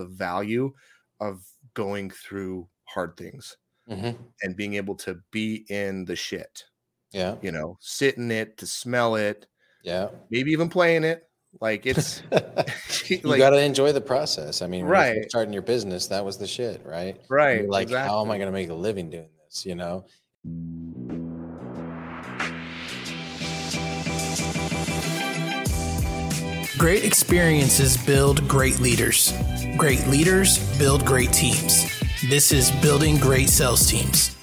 the value of going through hard things hmm and being able to be in the shit, Yeah. you know, sit in it, to smell it, Yeah. maybe even playing it. Like it's you like got to enjoy the process. I mean, Right. starting your business, that was the shit, right? Right. you're like, how am I going to make a living doing this? You know? Great experiences build great leaders. Great leaders build great teams. This is Building Great Sales Teams.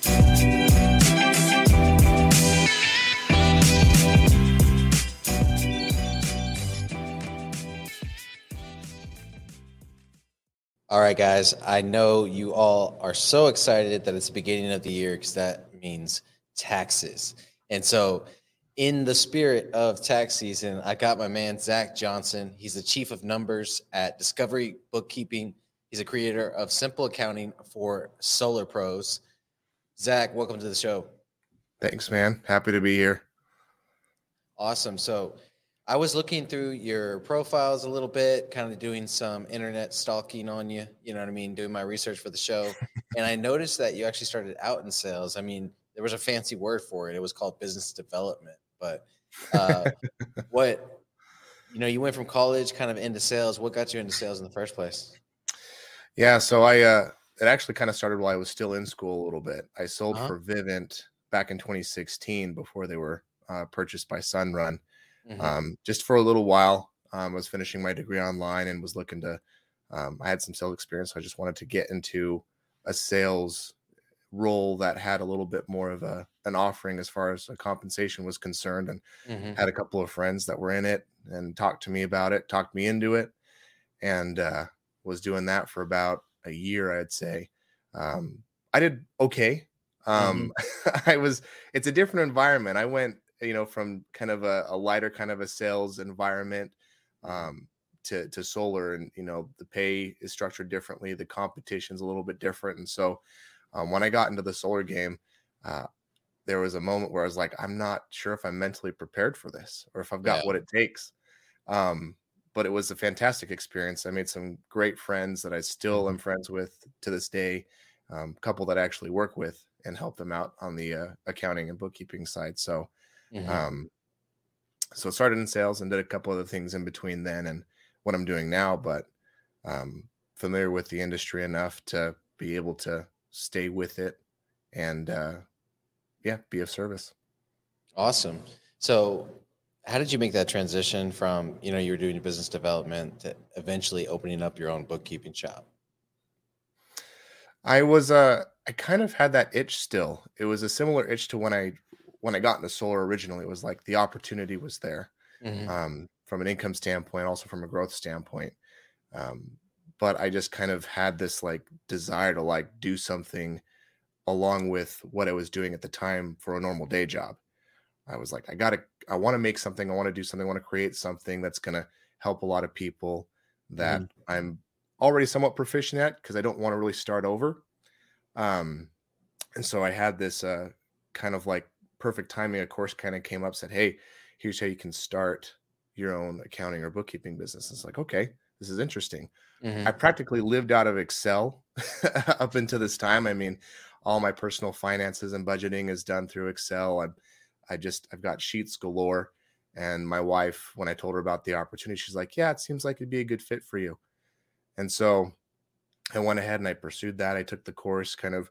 All right, guys. I know you all are so excited that it's the beginning of the year because that means taxes. And so, in the spirit of tax season, I got my man, Zach Johnson. He's the chief of numbers at Discovery Bookkeeping. He's a creator of Simple Accounting for Solar Pros. Zach, welcome to the show. Thanks, man. Happy to be here. Awesome. So I was looking through your profiles a little bit, kind of doing some internet stalking on you, you know what I mean, doing my research for the show. and I noticed that you actually started out in sales. I mean, there was a fancy word for it. It was called business development. But uh, what, you know, you went from college kind of into sales. What got you into sales in the first place? Yeah, so I uh it actually kind of started while I was still in school a little bit. I sold Uh-huh. for Vivint back in 2016 before they were uh, purchased by Sunrun. Mhm. Um, just for a little while, um, I was finishing my degree online and was looking to. Um, I had some sales experience, so I just wanted to get into a sales role that had a little bit more of a an offering as far as a compensation was concerned, and Mhm. had a couple of friends that were in it and talked to me about it, talked me into it, and uh, was doing that for about a year, I'd say. Um, I did okay. Um, I was. It's a different environment. I went, you know, from kind of a, a lighter kind of a sales environment um, to to solar, and you know, the pay is structured differently. The competition's a little bit different, and so um, when I got into the solar game. Uh, there was a moment where I was like, I'm not sure if I'm mentally prepared for this or if I've got Yeah. what it takes. Um, but it was a fantastic experience. I made some great friends that I still Mhm. am friends with to this day. Um, a couple that I actually work with and help them out on the uh, accounting and bookkeeping side. So, Mhm. um, so started in sales and did a couple other things in between then and what I'm doing now. But um, familiar with the industry enough to be able to stay with it and uh, yeah, be of service. Awesome. So, how did you make that transition from you know you were doing your business development to eventually opening up your own bookkeeping shop? I was uh I kind of had that itch still. It was a similar itch to when I when I got into solar originally. It was like the opportunity was there Mhm. um, from an income standpoint, also from a growth standpoint. Um, but I just kind of had this like desire to like do something along with what I was doing at the time for a normal day job. I was like, I gotta, I want to make something. I want to do something. I want to create something that's gonna help a lot of people that I'm already somewhat proficient at because I don't want to really start over. Um, and so I had this uh, kind of like perfect timing. A course kind of came up, said, "Hey, here's how you can start your own accounting or bookkeeping business." It's like, okay, this is interesting. Mhm. I practically lived out of Excel up until this time. I mean, all my personal finances and budgeting is done through Excel. I, I just I've got sheets galore. And my wife, when I told her about the opportunity, she's like, "Yeah, it seems like it'd be a good fit for you." And so I went ahead and I pursued that. I took the course, kind of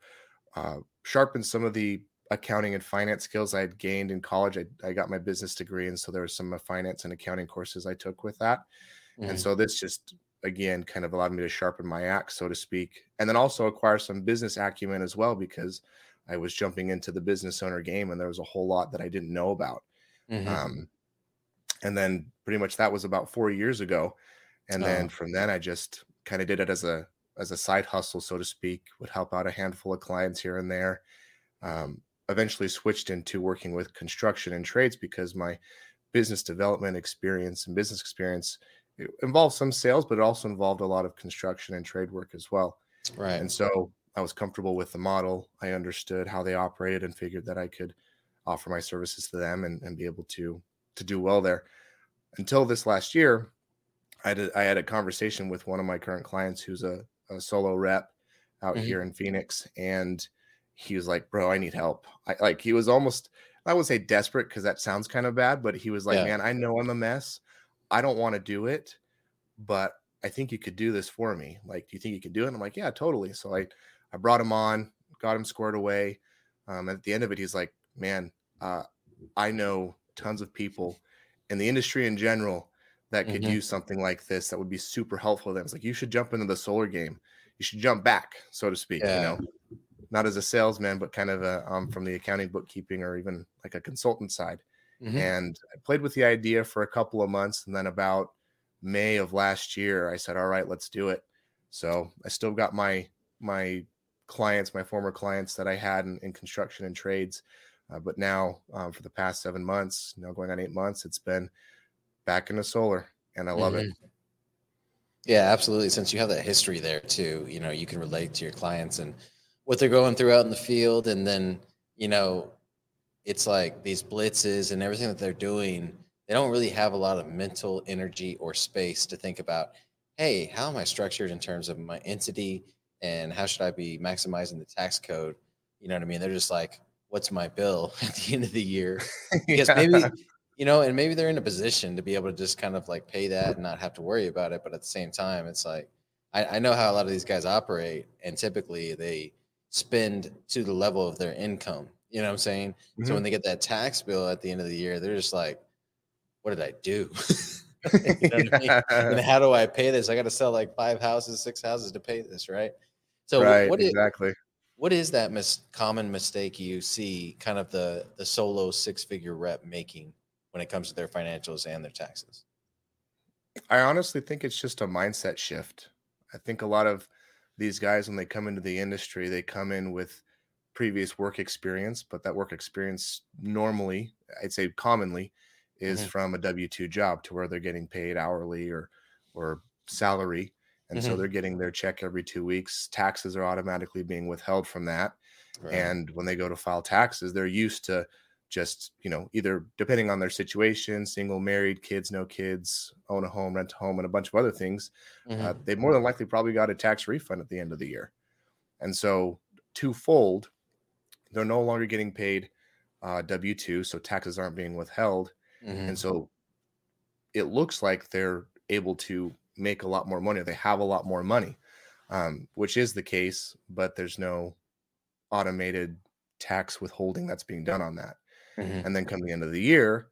uh, sharpened some of the accounting and finance skills I had gained in college. I, I got my business degree, and so there was some finance and accounting courses I took with that. And Mhm. so this just again kind of allowed me to sharpen my axe, so to speak, and then also acquire some business acumen as well because I was jumping into the business owner game, and there was a whole lot that I didn't know about. Mhm. Um, and then pretty much that was about four years ago, and then Oh. from then I just kind of did it as a as a side hustle, so to speak. Would help out a handful of clients here and there. Um, eventually switched into working with construction and trades because my business development experience and business experience it involved some sales, but it also involved a lot of construction and trade work as well. right. And so I was comfortable with the model. I understood how they operated and figured that I could offer my services to them and, and be able to to do well there. Until this last year, I had a, I had a conversation with one of my current clients who's a, a solo rep out Mhm. here in Phoenix, and he was like, "Bro, I need help." I like he was almost I would say desperate because that sounds kind of bad, but he was like, Yeah. "Man, I know I'm a mess. I don't want to do it, but I think you could do this for me. Like, do you think you could do it?" And I'm like, "Yeah, totally." So I I brought him on, got him squared away. Um, at the end of it, he's like, "Man, uh, I know tons of people in the industry in general that could Mhm. use something like this that would be super helpful to them. It's like you should jump into the solar game. You should jump back, so to speak. Yeah. You know, not as a salesman, but kind of a, um, from the accounting, bookkeeping, or even like a consultant side. Mhm. And I played with the idea for a couple of months, and then about May of last year, I said, "All right, let's do it." So I still got my my clients, my former clients that I had in, in construction and trades, uh, but now um, for the past seven months, now going on eight months, it's been back into solar, and I love it. Mhm. Yeah, absolutely. Since you have that history there too, you know, you can relate to your clients and what they're going through out in the field. And then, you know, it's like these blitzes and everything that they're doing, they don't really have a lot of mental energy or space to think about, hey, how am I structured in terms of my entity and how should I be maximizing the tax code? You know what I mean? They're just like, what's my bill at the end of the year? because Yeah. maybe you know and maybe they're in a position to be able to just kind of like pay that and not have to worry about it but at the same time it's like I, I know how a lot of these guys operate and typically they spend to the level of their income you know what i'm saying so Mhm. when they get that tax bill at the end of the year they're just like what did i do You know what I mean? and how do i pay this i got to sell like five houses six houses to pay this right so right, what is, exactly. what is that mis- common mistake you see kind of the the solo six figure rep making when it comes to their financials and their taxes I honestly think it's just a mindset shift. I think a lot of these guys, when they come into the industry, they come in with previous work experience, but that work experience normally, I'd say commonly, is Mhm. from a W two job to where they're getting paid hourly or or salary, and so Mhm. they're getting their check every two weeks. Taxes are automatically being withheld from that, and when they go to file taxes, they're used to just you know either depending on their situation single married kids no kids own a home rent a home and a bunch of other things Mhm. uh, they more than likely probably got a tax refund at the end of the year and so twofold they're no longer getting paid uh, w2 so taxes aren't being withheld Mhm. and so it looks like they're able to make a lot more money they have a lot more money um, which is the case but there's no automated tax withholding that's being done on that Mhm. and then come the end of the year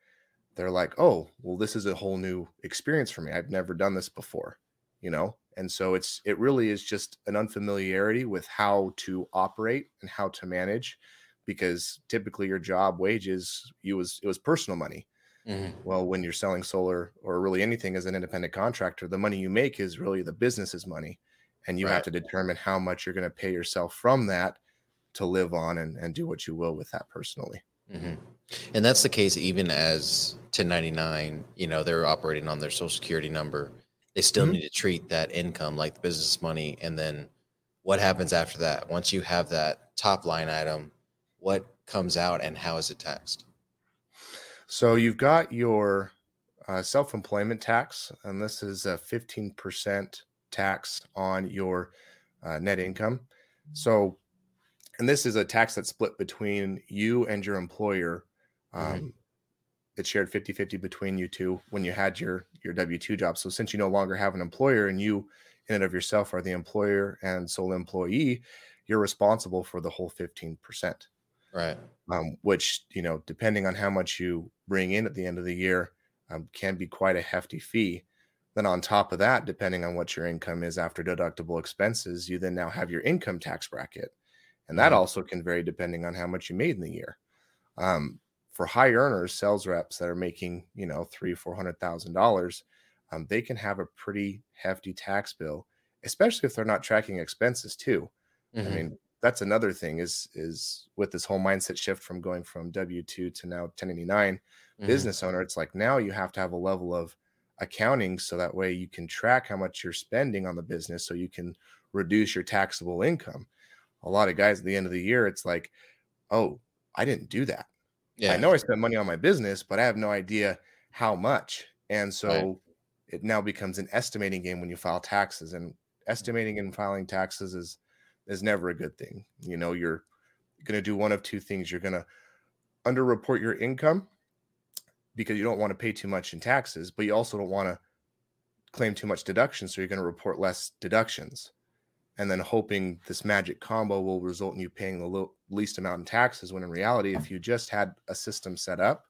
they're like oh well this is a whole new experience for me i've never done this before you know and so it's it really is just an unfamiliarity with how to operate and how to manage because typically your job wages you was it was personal money Mhm. well when you're selling solar or really anything as an independent contractor the money you make is really the business's money and you have to determine how much you're going to pay yourself from that to live on and, and do what you will with that personally Mhm. And that's the case even as 1099, you know, they're operating on their social security number. They still Mhm. need to treat that income like the business money. And then what happens after that? Once you have that top line item, what comes out and how is it taxed? So you've got your uh, self-employment tax, and this is a 15% tax on your uh, net income. So, and this is a tax that's split between you and your employer. Um, Mhm. It's shared 50-50 between you two when you had your your W-2 job. So since you no longer have an employer and you in and of yourself are the employer and sole employee, you're responsible for the whole 15% Right. um, which you know, depending on how much you bring in at the end of the year, um, can be quite a hefty fee. Then on top of that, depending on what your income is after deductible expenses, you then now have your income tax bracket, and that Mhm. also can vary depending on how much you made in the year. Um, for high earners, sales reps that are making you know three, four hundred thousand dollars, um, they can have a pretty hefty tax bill, especially if they're not tracking expenses too. I Mhm. mean, that's another thing is is with this whole mindset shift from going from W two to now 1099 Mhm. business owner. It's like now you have to have a level of accounting so that way you can track how much you're spending on the business, so you can reduce your taxable income. A lot of guys at the end of the year, it's like, oh, I didn't do that. Yeah. I know I spent money on my business, but I have no idea how much. And so it now becomes an estimating game when you file taxes and mm-hmm. estimating and filing taxes is is never a good thing you know you're going to do one of two things you're going to underreport your income because you don't want to pay too much in taxes but you also don't want to claim too much deduction so you're going to report less deductions and then hoping this magic combo will result in you paying the lo- least amount in taxes when in reality if you just had a system set up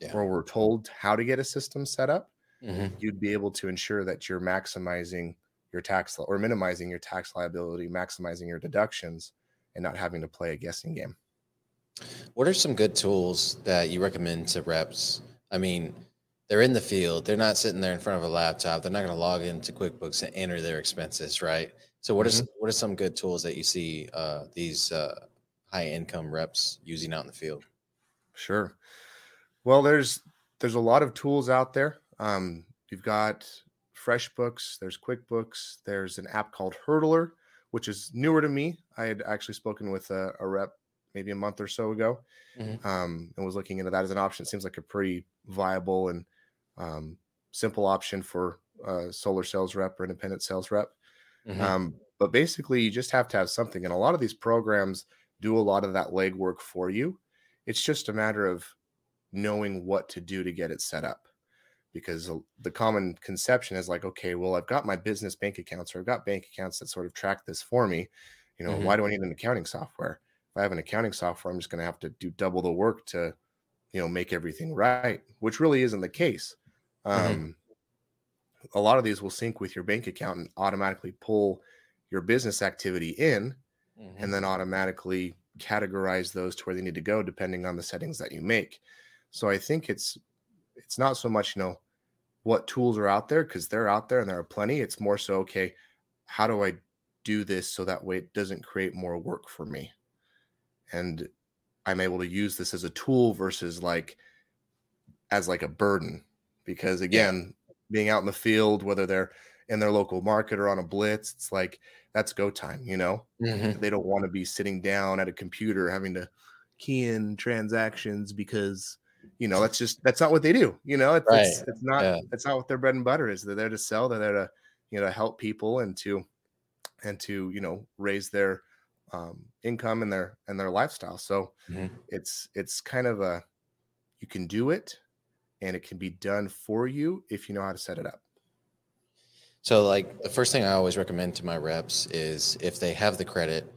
Yeah. or were told how to get a system set up Mhm. you'd be able to ensure that you're maximizing your tax li- or minimizing your tax liability, maximizing your deductions, and not having to play a guessing game. What are some good tools that you recommend to reps? I mean, they're in the field. They're not sitting there in front of a laptop. They're not going to log into QuickBooks and enter their expenses, right? So, what are Mhm. s- what are some good tools that you see uh, these uh, high income reps using out in the field? Sure. Well, there's there's a lot of tools out there. Um, you've got FreshBooks, there's QuickBooks, there's an app called Hurdlr, which is newer to me. I had actually spoken with a, a rep maybe a month or so ago, Mhm. um, and was looking into that as an option. It seems like a pretty viable and um, simple option for a solar sales rep or independent sales rep. Mhm. Um, but basically, you just have to have something. And a lot of these programs do a lot of that legwork for you. It's just a matter of knowing what to do to get it set up. Because the common conception is like, okay, well, I've got my business bank accounts or I've got bank accounts that sort of track this for me. You know, Mhm. why do I need an accounting software? If I have an accounting software, I'm just going to have to do double the work to, you know, make everything right, which really isn't the case. Mhm. Um, a lot of these will sync with your bank account and automatically pull your business activity in Mhm. and then automatically categorize those to where they need to go depending on the settings that you make. So i think it's it's not so much you know what tools are out there because they're out there and there are plenty. It's more so okay how do i do this so that way it doesn't create more work for me? And i'm able to use this as a tool versus like as like a burden because again being out in the field whether they're in their local market or on a blitz it's like that's go time you know Mhm. they don't want to be sitting down at a computer having to key in transactions because you know that's just that's not what they do you know it's it's, Right. it's not Yeah. it's not what their bread and butter is they're there to sell they're there to you know to help people and to and to you know raise their um, income and their and their lifestyle so Mhm. it's it's kind of a you can do it and it can be done for you if you know how to set it up So, like, the first thing I always recommend to my reps is if they have the credit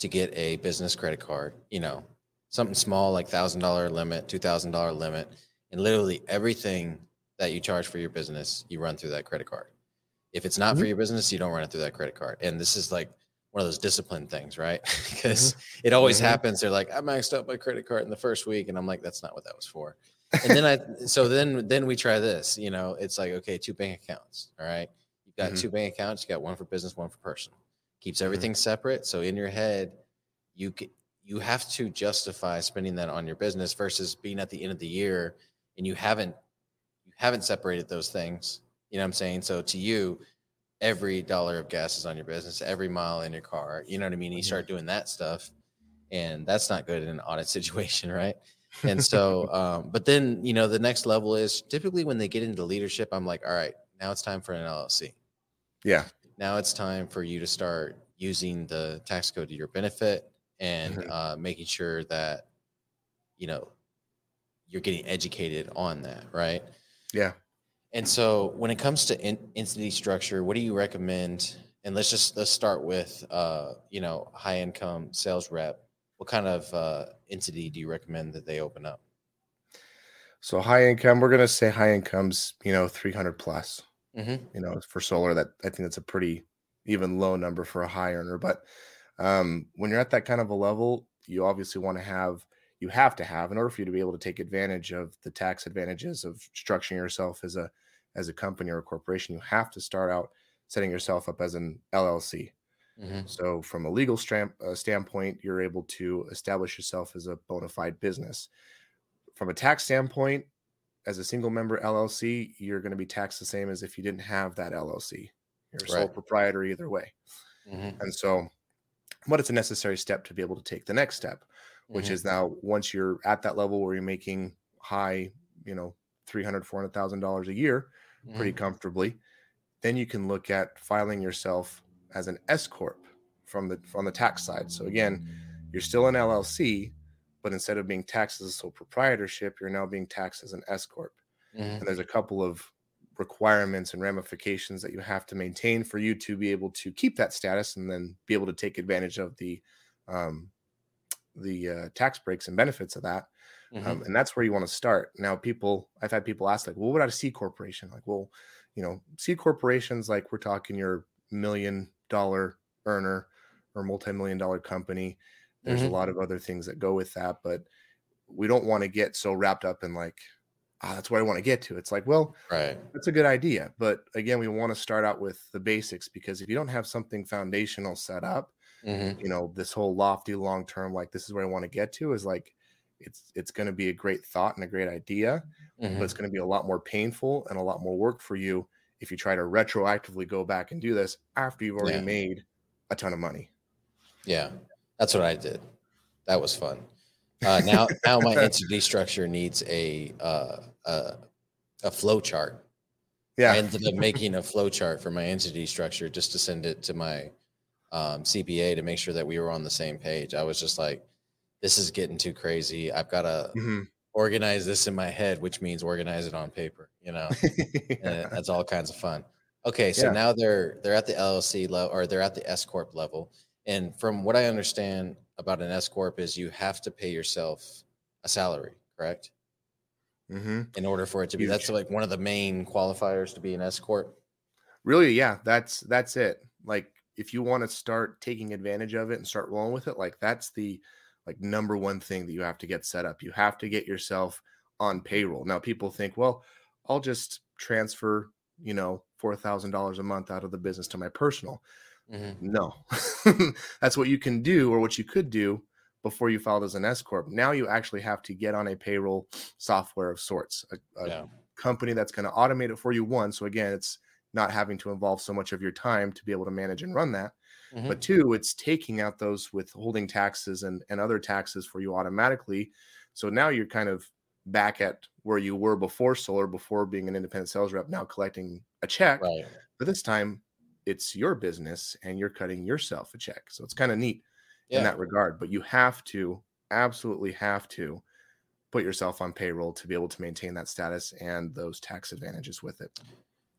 to get a business credit card, you know, something small like thousand dollar limit, two thousand dollar limit, and literally everything that you charge for your business, you run through that credit card. If it's not for your business, you don't run it through that credit card. And this is like one of those discipline things, right? because it always Mhm. happens. They're like, I maxed out my credit card in the first week, and I'm like, that's not what that was for. And then I, so then then we try this. You know, it's like okay, two bank accounts. All right, you've got Mhm. two bank accounts. You got one for business, one for personal. Keeps Mhm. everything separate. So in your head, you you have to justify spending that on your business versus being at the end of the year and you haven't you haven't separated those things. You know what I'm saying? So to you, every dollar of gas is on your business, every mile in your car. You know what I mean? You Mhm. start doing that stuff, and that's not good in an audit situation, right? And so, um, but then you know the next level is typically when they get into leadership. I'm like, all right, now it's time for an LLC. yeah Now it's time for you to start using the tax code to your benefit and Mhm. uh, making sure that you know you're getting educated on that, right? yeah And so when it comes to in, entity structure, what do you recommend? And let's just let's start with uh, you know, high income sales rep. What kind of uh, entity do you recommend that they open up? so high income we're going to say high incomes you know 300 plus Mm-hmm. you know for solar that i think that's a pretty even low number for a high earner but um when you're at that kind of a level you obviously want to have you have to have in order for you to be able to take advantage of the tax advantages of structuring yourself as a as a company or a corporation you have to start out setting yourself up as an llc Mm-hmm. so from a legal uh, standpoint you're able to establish yourself as a bona fide business from a tax standpoint as a single member LLC, you're going to be taxed the same as if you didn't have that LLC. You're a sole proprietor either way. Mm-hmm. And so, but it's a necessary step to be able to take the next step, which Mm-hmm. is now once you're at that level where you're making high, you know, 300, $400,000 a year, pretty comfortably. Then you can look at filing yourself as an S corp from the from the tax side. So again, you're still an LLC, but instead of being taxed as a sole proprietorship, you're now being taxed as an S corp. Mhm. And there's a couple of requirements and ramifications that you have to maintain for you to be able to keep that status and then be able to take advantage of the um, the uh, tax breaks and benefits of that. Mhm. Um, and that's where you want to start. Now, people, I've had people ask, like, well, what about a C corporation? Like, well, you know, C corporations, like we're talking your million dollar earner or multi million dollar company. There's Mhm. a lot of other things that go with that, but we don't want to get so wrapped up in like, ah, that's where I want to get to. It's like, well, right. that's a good idea. But again, we want to start out with the basics because if you don't have something foundational set up, Mhm. you know this whole lofty long term like this is where i want to get to is like it's it's going to be a great thought and a great idea Mhm. but it's going to be a lot more painful and a lot more work for you if you try to retroactively go back and do this after you've already Yeah. made a ton of money Yeah, that's what I did. That was fun. Uh, now, now my entity structure needs a uh, a, a flow chart. yeah I ended up making a flow chart for my entity structure just to send it to my um, CPA to make sure that we were on the same page. I was just like, this is getting too crazy. I've got to Mhm. Organize this in my head, which means organize it on paper. You know, Yeah. that's all kinds of fun. Okay, so Yeah. now they're they're at the LLC level or they're at the S corp level, and from what I understand about an S corp is you have to pay yourself a salary, correct? Mhm. In order for it to be, that's like one of the main qualifiers to be an S corp. really yeah that's that's it like if you want to start taking advantage of it and start rolling with it like that's the like number one thing that you have to get set up you have to get yourself on payroll. Now people think well i'll just transfer you know $4000 a month out of the business to my personal. Mhm. no. That's what you can do or what you could do before you filed as an s corp. Now you actually have to get on a payroll software of sorts a, a Yeah. company that's going to automate it for you one so again it's not having to involve so much of your time to be able to manage and run that Mhm. but two it's taking out those withholding taxes and, and other taxes for you automatically. So now you're kind of back at where you were before solar before being an independent sales rep now collecting a check. Right. but this time it's your business and you're cutting yourself a check. So it's kind of neat in that regard but you have to absolutely have to put yourself on payroll to be able to maintain that status and those tax advantages with it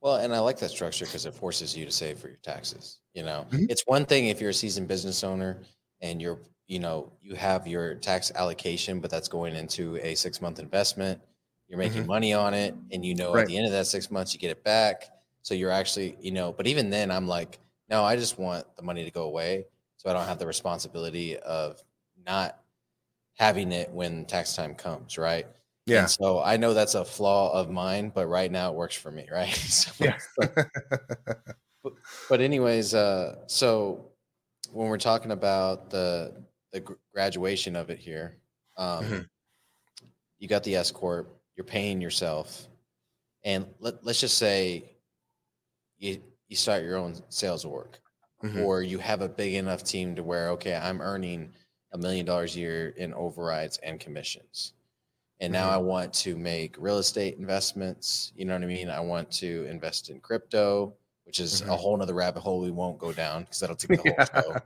Well, and I like that structure because it forces you to save for your taxes. You know, Mhm. it's one thing if you're a seasoned business owner and you're, you know, you have your tax allocation, but that's going into a six month investment. You're making Mhm. money on it, and you know Right. at the end of that six months you get it back. So you're actually, you know, but even then, I'm like, no, I just want the money to go away, so I don't have the responsibility of not having it when tax time comes, right? Yeah And so I know that's a flaw of mine, but right now it works for me, right? So, yeah but anyways, uh, so when we're talking about the the graduation of it here, um, Mhm. you got the S corp, you're paying yourself, and let let's just say you you start your own sales org, Mhm. or you have a big enough team to where okay, I'm earning a million dollars a year in overrides and commissions. And now Mhm. I want to make real estate investments. You know what I mean? I want to invest in crypto, which is a Mhm. whole nother rabbit hole we won't go down because that'll take the whole show.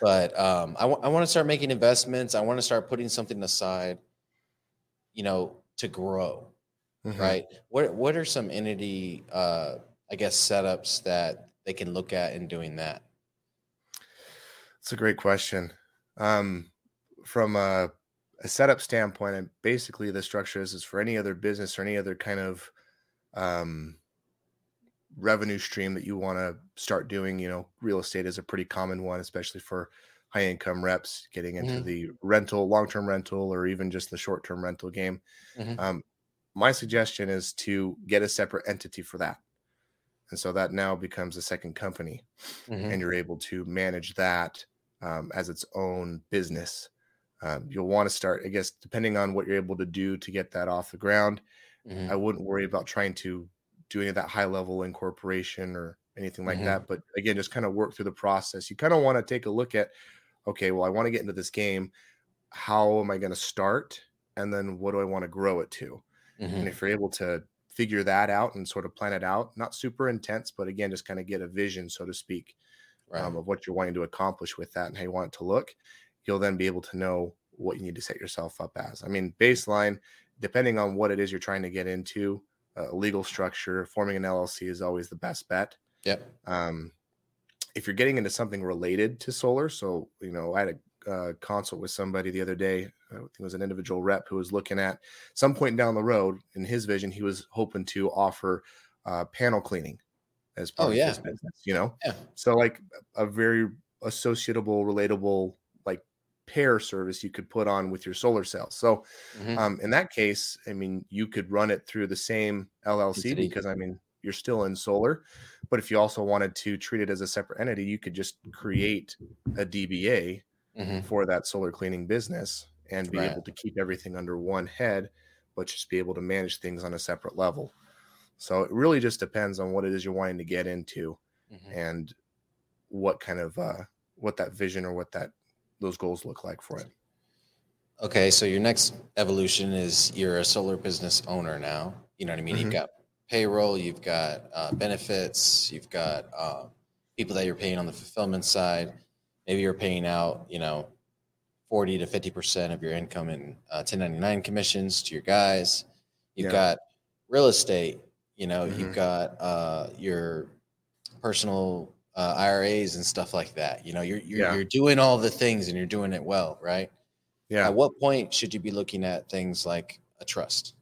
But um, I want to start making investments. I want to start putting something aside, you know, to grow Mhm. right? What what are some entity uh I guess setups that they can look at in doing that? It's a great question. Um, from a, a setup standpoint, and basically the structure is, is for any other business or any other kind of um, revenue stream that you want to start doing. You know, real estate is a pretty common one, especially for high income reps getting into Mhm. the rental, long term rental, or even just the short term rental game. Mhm. Um, my suggestion is to get a separate entity for that. And so that now becomes a second company Mhm. and you're able to manage that um, as its own business. Um, you'll want to start, I guess, depending on what you're able to do to get that off the ground. Mhm. I wouldn't worry about trying to do any of that high level incorporation or anything like Mhm. that. But again, just kind of work through the process. You kind of want to take a look at, okay, well, I want to get into this game. How am I going to start? And then what do I want to grow it to? Mhm. And if you're able to figure that out and sort of plan it out. Not super intense, but again, just kind of get a vision, so to speak, Right. um, of what you're wanting to accomplish with that and how you want it to look. You'll then be able to know what you need to set yourself up as. I mean, baseline, depending on what it is you're trying to get into, a legal structure, forming an LLC is always the best bet. yep. Um, if you're getting into something related to solar, so you know, I had a uh, consult with somebody the other day. I think it was an individual rep who was looking at some point down the road. In his vision, he was hoping to offer uh, panel cleaning as part Oh, of yeah. his business. You know, Yeah. so like a very associatable, relatable, pair service you could put on with your solar cells. So Mhm. um, in that case, I mean, you could run it through the same LLC because I mean, you're still in solar. But if you also wanted to treat it as a separate entity, you could just create a DBA Mhm. for that solar cleaning business and be Right. able to keep everything under one head, but just be able to manage things on a separate level. So it really just depends on what it is you're wanting to get into Mhm. and what kind of uh what that vision or what that those goals look like for it. Okay, so your next evolution is you're a solar business owner now. You know what I mean? Mhm. You've got payroll, you've got uh, benefits, you've got uh, people that you're paying on the fulfillment side. Maybe you're paying out, you know, 40 to 50% of your income in uh, 1099 commissions to your guys. You've Yeah. got real estate, you know, Mhm. you've got uh, your personal uh, IRAs and stuff like that. You know, you're, you're, Yeah. you're doing all the things and you're doing it well, right? Yeah. At what point should you be looking at things like a trust?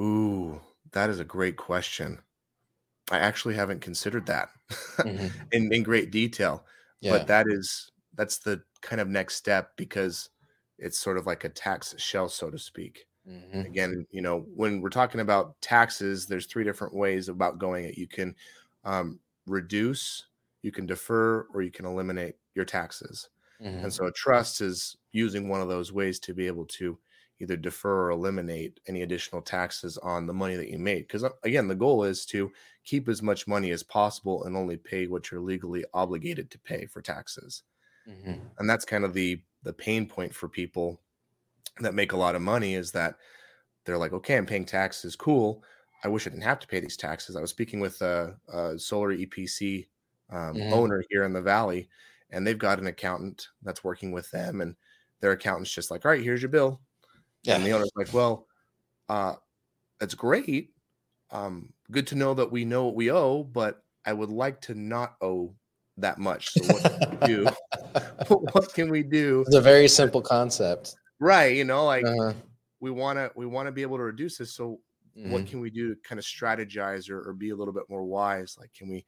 Ooh, that is a great question. I actually haven't considered that Mhm. in, in great detail, Yeah. but that is that's the kind of next step because it's sort of like a tax shell, so to speak. Mhm. Again, you know, when we're talking about taxes, there's three different ways about going it. You can um, reduce, you can defer, or you can eliminate your taxes. Mhm. And so a trust is using one of those ways to be able to either defer or eliminate any additional taxes on the money that you made. Because again, the goal is to keep as much money as possible and only pay what you're legally obligated to pay for taxes. Mhm. And that's kind of the the pain point for people that make a lot of money is that they're like, okay, I'm paying taxes, cool. I wish I didn't have to pay these taxes. I was speaking with a, a solar EPC um, Mhm. owner here in the valley, and they've got an accountant that's working with them, and their accountant's just like, all right, here's your bill. yeah. And the owner's like, well, uh, that's great. Um, good to know that we know what we owe, but I would like to not owe that much. So what can we do? what can we do? It's a very simple concept. Right, you know, like Uh-huh. we want to we want to be able to reduce this. So what Mhm. can we do to kind of strategize or, or be a little bit more wise? Like, can we,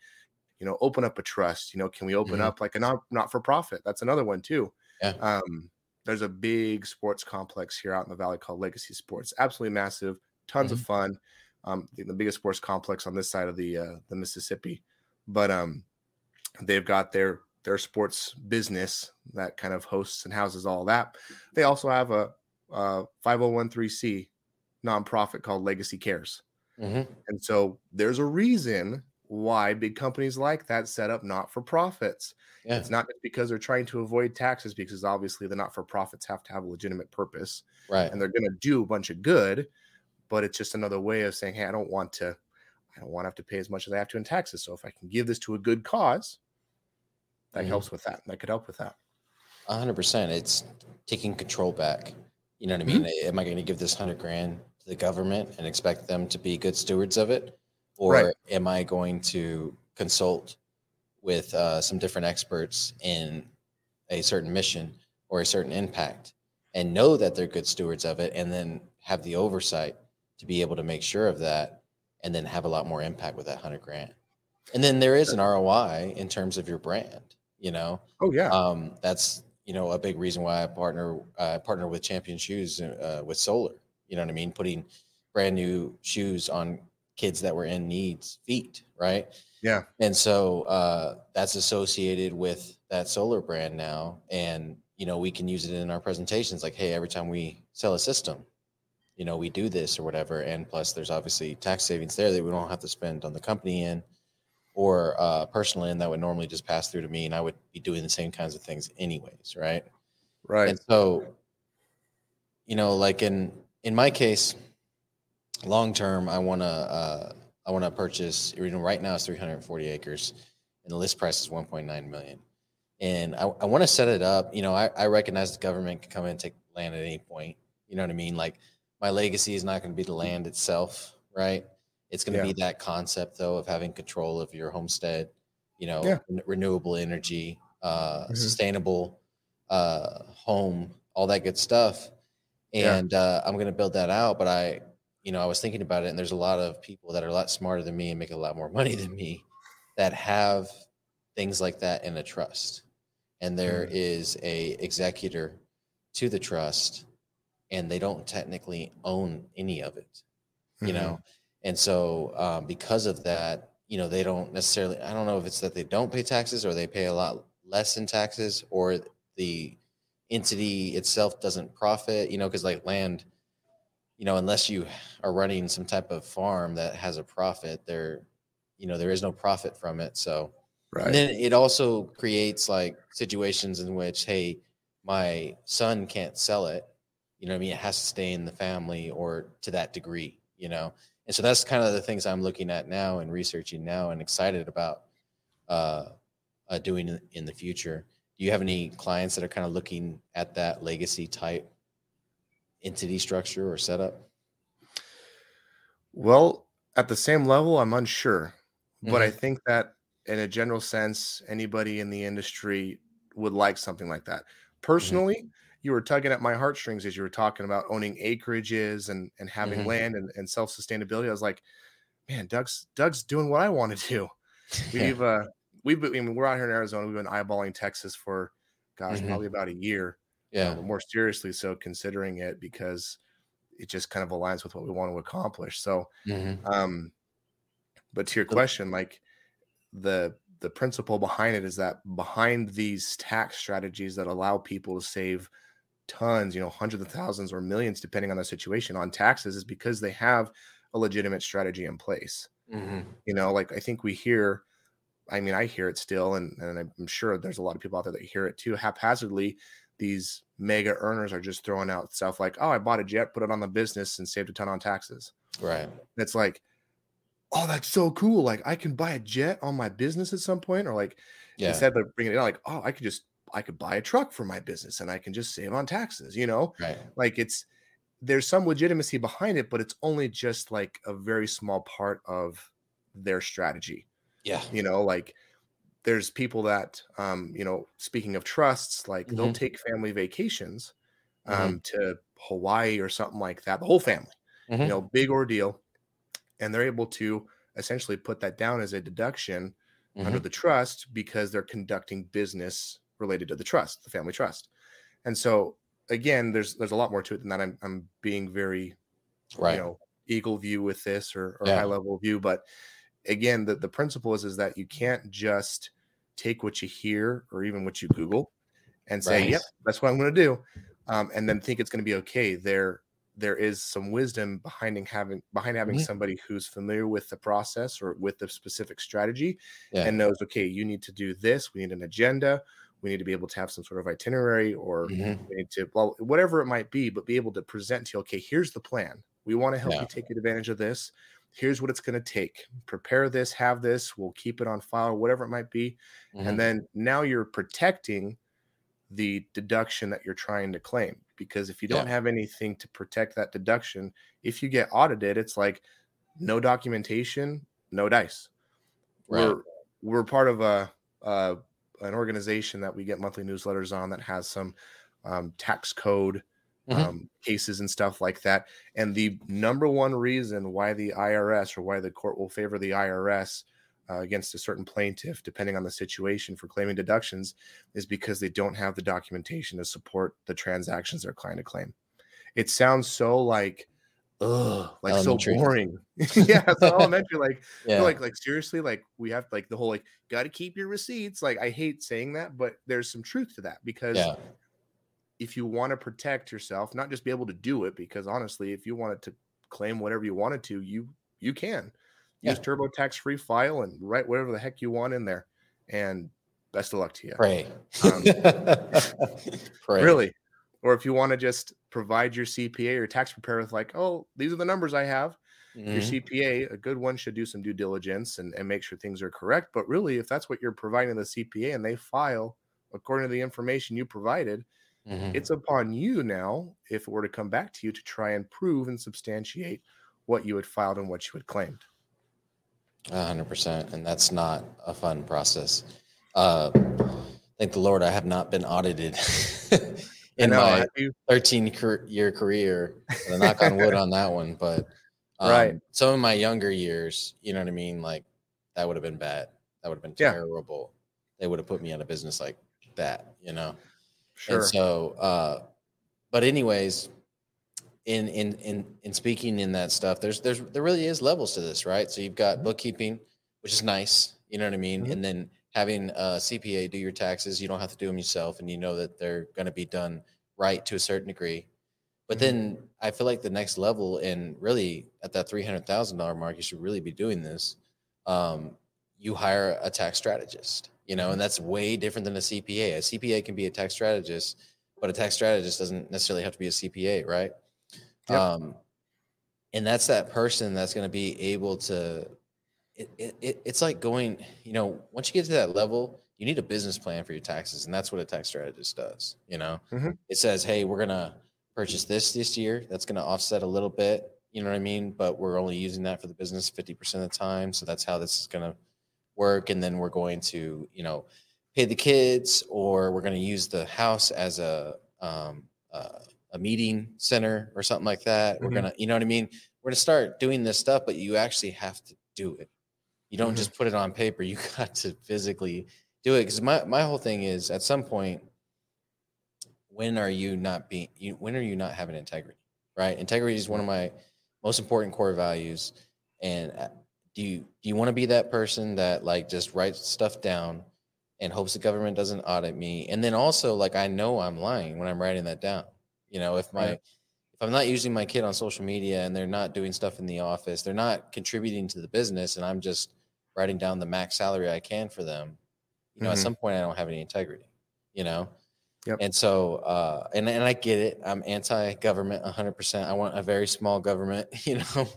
you know, open up a trust? You know, can we open Mhm. up like a not not for profit? That's another one too. Yeah. Um, there's a big sports complex here out in the valley called Legacy Sports. Absolutely massive, tons of fun. Um, the, the biggest sports complex on this side of the uh, the Mississippi, but um, they've got their their sports business that kind of hosts and houses all that. They also have a, a 5013C nonprofit called Legacy Cares. Mhm. And so there's a reason why big companies like that set up not for profits. Yeah. It's not just because they're trying to avoid taxes, because obviously the not for profits have to have a legitimate purpose Right. and they're going to do a bunch of good. But it's just another way of saying, hey, I don't want to, I don't want to have to pay as much as I have to in taxes. So if I can give this to a good cause, that Mhm. helps with that. That could help with that. A hundred percent. It's taking control back. You know what I mean? Am I going to give this hundred grand to the government and expect them to be good stewards of it, or Right. am I going to consult with uh, some different experts in a certain mission or a certain impact, and know that they're good stewards of it, and then have the oversight to be able to make sure of that, and then have a lot more impact with that hundred grand. And then there is an ROI in terms of your brand. You know, Oh, yeah. um, that's you know a big reason why I partner uh, partner with Champion Shoes uh, with Solar. You know what I mean? Putting brand new shoes on kids that were in needs feet, right? yeah. And so uh, that's associated with that Solar brand now, and you know we can use it in our presentations. Like, hey, every time we sell a system, you know we do this or whatever, and plus there's obviously tax savings there that we don't have to spend on the company end or uh, personal end that would normally just pass through to me, and I would be doing the same kinds of things anyways, right? Right. And so, you know, like in in my case, long term, I want to uh, I want to purchase. You know, right now it's 340 acres, and the list price is 1.9 million. And I, I want to set it up. You know, I, I recognize the government can come in and take land at any point. You know what I mean? Like my legacy is not going to be the land itself, right? It's going to Yeah. be that concept though of having control of your homestead. You know, Yeah. re- renewable energy, uh, Mhm. sustainable uh, home, all that good stuff. Yeah. And uh, I'm going to build that out. But I, you know, I was thinking about it, and there's a lot of people that are a lot smarter than me and make a lot more money than me that have things like that in a trust. And there is a executor to the trust, and they don't technically own any of it you Mhm. know and so um, because of that you know they don't necessarily i don't know if it's that they don't pay taxes or they pay a lot less in taxes or the entity itself doesn't profit you know because like land you know unless you are running some type of farm that has a profit there you know there is no profit from it so right. and then it also creates like situations in which, hey, my son can't sell it. You know what I mean? It has to stay in the family or to that degree, you know? And so that's kind of the things I'm looking at now and researching now and excited about uh, uh, doing in- in the future. Do you have any clients that are kind of looking at that legacy type entity structure or setup? Well, at the same level, I'm unsure, but I Mhm. think that in a general sense, anybody in the industry would like something like that. Personally, you were tugging at my heartstrings as you were talking about owning acreages and and having Mhm. land and, and self sustainability. I was like, man, Doug's Doug's doing what I want to do. We've uh we've been, I mean, we're out here in Arizona. We've been eyeballing Texas for gosh, Mhm. probably about a year. yeah. uh, but more seriously so considering it because it just kind of aligns with what we want to accomplish. So Mhm. um but to your question like the the principle behind it is that behind these tax strategies that allow people to save tons you know hundreds of thousands or millions depending on the situation on taxes is because they have a legitimate strategy in place Mhm. you know like i think we hear i mean i hear it still and, and i'm sure there's a lot of people out there that hear it too haphazardly these mega earners are just throwing out stuff like oh i bought a jet put it on the business and saved a ton on taxes Right. that's like, oh, that's so cool. Like I can buy a jet on my business at some point, or like Yeah. instead of bringing it out, like, oh, I could just I could buy a truck for my business and I can just save on taxes. You know, right. like it's there's some legitimacy behind it, but it's only just like a very small part of their strategy. Yeah. You know, like there's people that um, you know, speaking of trusts, like they'll Mhm. take family vacations Mhm. um to Hawaii or something like that, the whole family Mhm. you know, big ordeal. And they're able to essentially put that down as a deduction under Mhm. the trust because they're conducting business related to the trust, the family trust. And so again, there's there's a lot more to it than that. I'm I'm being very Right. you know eagle view with this or, or Yeah. high level view. But again, the, the principle is is that you can't just take what you hear or even what you Google and say, Right. Yep, that's what I'm gonna do. Um, and then think it's gonna be okay. There there is some wisdom behind having behind having Mhm. somebody who's familiar with the process or with the specific strategy Yeah. and knows, okay, you need to do this, we need an agenda, we need to be able to have some sort of itinerary or Mhm. we need to well whatever it might be but be able to present to you okay here's the plan we want to help Yeah. you take advantage of this here's what it's going to take prepare this have this we'll keep it on file whatever it might be Mhm. and then now you're protecting the deduction that you're trying to claim because if you don't Yeah. have anything to protect that deduction if you get audited it's like no documentation no dice Right. we're we're part of a, uh an organization that we get monthly newsletters on that has some um, tax code Mhm. um, cases and stuff like that. And the number one reason why the IRS or why the court will favor the IRS uh, against a certain plaintiff, depending on the situation for claiming deductions, is because they don't have the documentation to support the transactions they're trying to claim. It sounds so like, ugh, like Elementary. so boring. yeah, so elementary. Like, yeah. like like seriously like we have like the whole like got to keep your receipts like i hate saying that but there's some truth to that because yeah. If you want to protect yourself not just be able to do it because honestly if you wanted to claim whatever you wanted to you you can use Yeah. turbotax free file and write whatever the heck you want in there and best of luck to you Pray. Um, Pray. really or if you want to just provide your cpa or tax preparer with like oh these are the numbers i have Your Mhm. CPA, a good one, should do some due diligence and, and make sure things are correct. But really, if that's what you're providing the CPA and they file according to the information you provided, Mhm. it's upon you now, if it were to come back to you, to try and prove and substantiate what you had filed and what you had claimed. Hundred percent, and that's not a fun process. Uh, thank the Lord, I have not been audited in know, my 13 year career. I knock on wood on that one, but um, Right. Some of my younger years, you know what I mean. Like that would have been bad. That would have been Yeah. terrible. They would have put me out of business like that, you know. Sure. And so, uh, but anyways, in in in in speaking in that stuff, there's there's there really is levels to this, right? So you've got bookkeeping, which is nice, you know what I mean, Mhm. and then having a CPA do your taxes, you don't have to do them yourself, and you know that they're going to be done right to a certain degree. But Mhm. then I feel like the next level, and really at that three hundred thousand dollar mark, you should really be doing this. Um, you hire a tax strategist, you know, and that's way different than a CPA. A CPA can be a tax strategist, but a tax strategist doesn't necessarily have to be a CPA, right? Yep. Um, and that's that person that's going to be able to. It, it, it, it's like going, you know, once you get to that level, you need a business plan for your taxes, and that's what a tax strategist does. You know, Mhm. it says, hey, we're gonna purchase this this year. That's gonna offset a little bit. You know what I mean? But we're only using that for the business fifty percent of the time, so that's how this is gonna work. And then we're going to, you know, pay the kids, or we're going to use the house as a um, uh, a meeting center or something like that. We're Mhm. gonna, you know what I mean? We're gonna start doing this stuff, but you actually have to do it. You don't Mhm. just put it on paper. You got to physically do it. Because my my whole thing is, at some point, when are you not being? You, when are you not having integrity? Right? Integrity is one of my most important core values. And uh, do you do you want to be that person that like just writes stuff down and hopes the government doesn't audit me and then also like i know i'm lying when i'm writing that down you know if my Right. if i'm not using my kid on social media and they're not doing stuff in the office they're not contributing to the business and i'm just writing down the max salary i can for them you know at Mhm. some point i don't have any integrity you know Yep. and so uh and, and i get it i'm anti-government 100% i want a very small government you know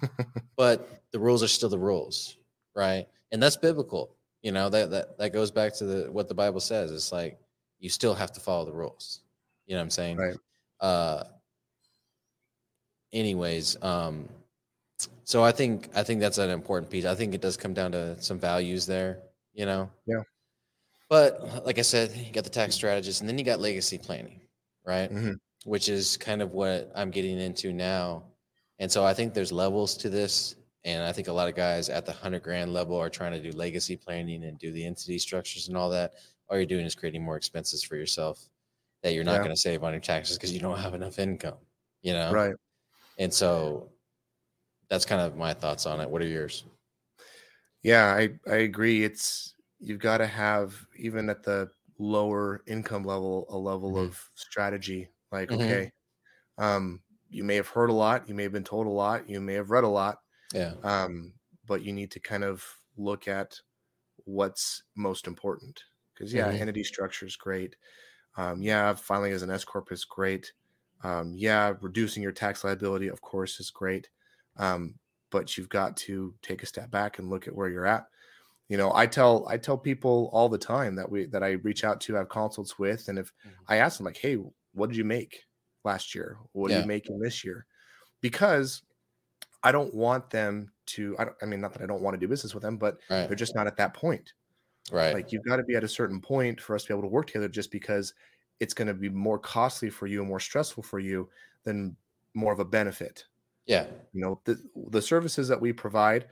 but the rules are still the rules right? And that's biblical you know that that that goes back to the what the bible says. It's like you still have to follow the rules. You know what i'm saying? Right. uh anyways um so i think i think that's an important piece. I think it does come down to some values there you know? Yeah. but like i said you got the tax strategist and then you got legacy planning right? Mhm. which is kind of what i'm getting into now. And so i think there's levels to this and i think a lot of guys at the 100 grand level are trying to do legacy planning and do the entity structures and all that all you're doing is creating more expenses for yourself that you're not Yeah. going to save on your taxes because you don't have enough income you know Right. and so that's kind of my thoughts on it what are yours Yeah, I I agree. It's you've got to have even at the lower income level a level Mhm. of strategy. Like, Mhm. okay, um, you may have heard a lot, you may have been told a lot, you may have read a lot, yeah um, but you need to kind of look at what's most important. Because yeah, Mhm. entity structure is great. Um, yeah, filing as an S corp is great. Um, yeah, reducing your tax liability, of course, is great. Um, but you've got to take a step back and look at where you're at. You know, I tell I tell people all the time that we that I reach out to have consults with, and if Mhm. I ask them like, "Hey, what did you make last year? What are you making this year?" Because I don't want them to. I, don't, I mean, not that I don't want to do business with them, but right they're just not at that point. right Like you've got to be at a certain point for us to be able to work together. Just because it's going to be more costly for you and more stressful for you than more of a benefit. yeah You know, the the services that we provide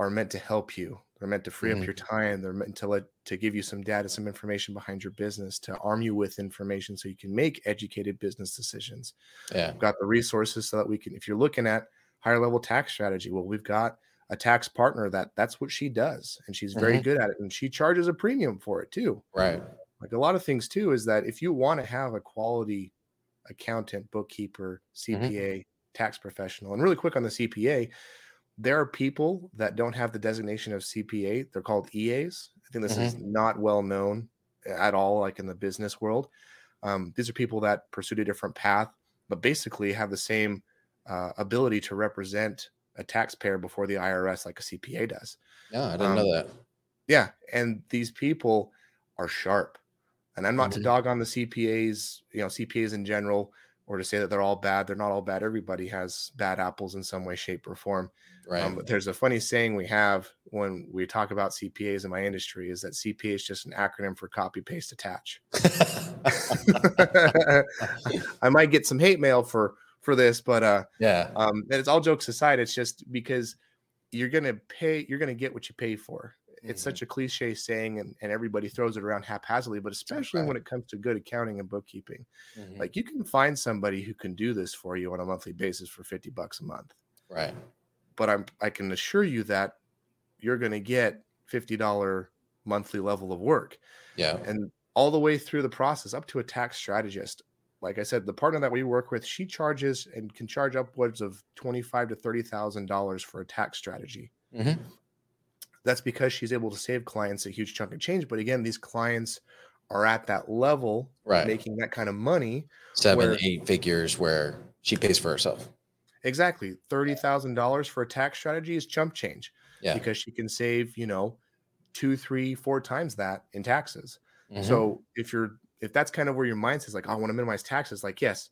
are meant to help you. They're meant to free Mhm. up your time. They're meant to let to give you some data, some information behind your business, to arm you with information so you can make educated business decisions. yeah We've got the resources so that we can, if you're looking at higher level tax strategy, well, we've got a tax partner that that's what she does, and she's very Mhm. good at it, and she charges a premium for it too. right Like a lot of things too is that if you want to have a quality accountant, bookkeeper, Mm-hmm. CPA, tax professional, and really quick on the CPA, there are people that don't have the designation of CPA. They're called EAs. I think this is not well known at all, like in the business world. Um, these are people that pursued a different path, but basically have the same uh, ability to represent a taxpayer before the IRS like a CPA does. Yeah, I didn't um, know that. Yeah, and these people are sharp. And I'm not mm-hmm. to dog on the CPAs, you know, CPAs in general, or to say that they're all bad. They're not all bad. Everybody has bad apples in some way, shape, or form. Right. Um, but there's a funny saying we have when we talk about CPAs in my industry is that CPA is just an acronym for copy, paste, attach. I might get some hate mail for for this, but uh, yeah. Um, and it's all jokes aside. It's just because you're gonna pay, you're gonna get what you pay for it's mm-hmm. such a cliche saying and, and everybody throws it around haphazardly but especially right. when it comes to good accounting and bookkeeping mm-hmm. like you can find somebody who can do this for you on a monthly basis for 50 bucks a month right but i'm i can assure you that you're to get $50 monthly level of work yeah and all the way through the process up to a tax strategist like I said, the partner that we work with, she charges and can charge upwards of twenty-five to thirty thousand dollars for a tax strategy. Mm-hmm that's because she's able to save clients a huge chunk of change. But again, these clients are at that level, right. making that kind of money. Seven, where, eight figures where she pays for herself. Exactly. $30,000 for a tax strategy is chump change. Yeah. Because she can save, you know, two, three, four times that in taxes. Mm-hmm. So if you're, if that's kind of where your mindset is like, oh, I want to minimize taxes, like, yes,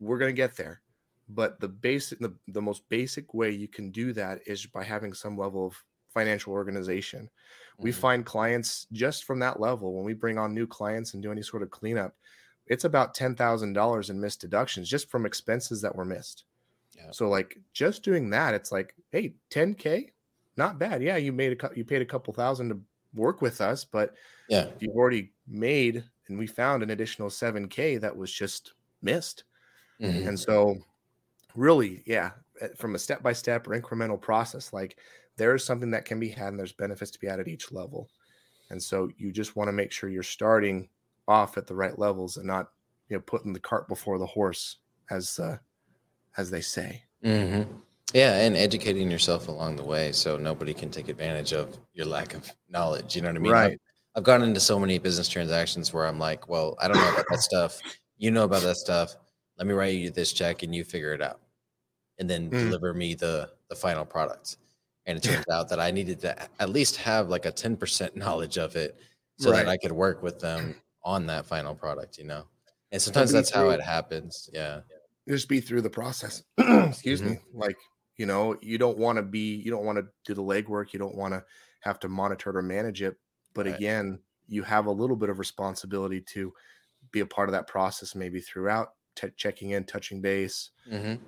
we're going to get there. But the basic, the, the most basic way you can do that is by having some level of financial organization. Mm-hmm. We find clients just from that level when we bring on new clients and do any sort of cleanup, it's about $10,000 in missed deductions just from expenses that were missed. Yeah. So like just doing that, it's like, hey, 10k, not bad. Yeah, you made a you paid a couple thousand to work with us, but yeah, you've already made and we found an additional 7k that was just missed. Mm-hmm. And so really, yeah, eh, from a step by step or incremental process, like there's something that can be had and there's benefits to be had at each level. And so you just want to make sure you're starting off at the right levels and not, you know, putting the cart before the horse, as uh, as they say. Mm-hmm. Yeah, and educating yourself along the way so nobody can take advantage of your lack of knowledge. You know what I mean? Right. I've, gone into so many business transactions where I'm like, well, I don't know about that stuff. You know about that stuff. Let me write you this check and you figure it out, and then mm. deliver me the the final product and it turns out that I needed to at least have like a 10% knowledge of it so right. that I could work with them on that final product, you know. And sometimes that's how it happens. Yeah. Just be through the process. Excuse mm-hmm. me. Like, you know, you don't want to be, you don't want to do the legwork. You don't want to have to monitor or manage it. But right. again, you have a little bit of responsibility to be a part of that process, maybe throughout t- checking in, touching base, mm-hmm.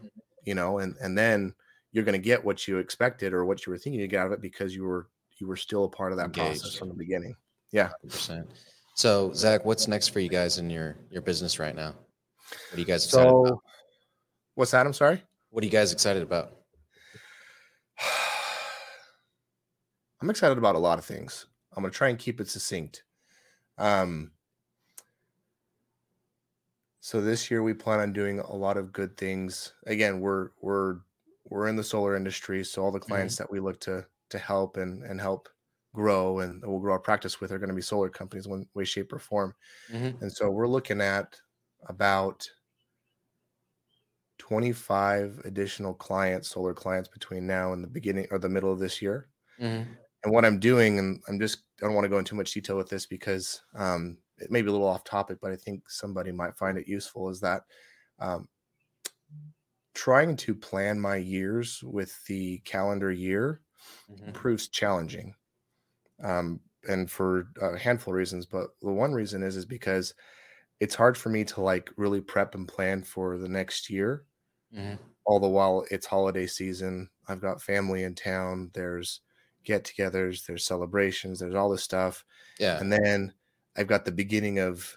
you know, and, and then you're going to get what you expected or what you were thinking you got of it because you were you were still a part of that Engaged. process from the beginning. Yeah. 100%. So Zach, what's next for you guys in your your business right now? What are you guys excited so, about? What's that? I'm sorry. What are you guys excited about? I'm excited about a lot of things. I'm going to try and keep it succinct. Um, so this year we plan on doing a lot of good things. Again, we're we're we're in the solar industry, so all the clients mm-hmm. that we look to to help and and help grow and we'll grow our practice with are going to be solar companies one way shape or form mm-hmm. and so we're looking at about 25 additional clients solar clients between now and the beginning or the middle of this year mm-hmm. And what i'm doing and i'm just i don't want to go into too much detail with this because um, it may be a little off topic but i think somebody might find it useful is that um, trying to plan my years with the calendar year mm-hmm. proves challenging um, and for a handful of reasons but the one reason is is because it's hard for me to like really prep and plan for the next year mm-hmm. all the while it's holiday season i've got family in town there's get-togethers there's celebrations there's all this stuff yeah and then i've got the beginning of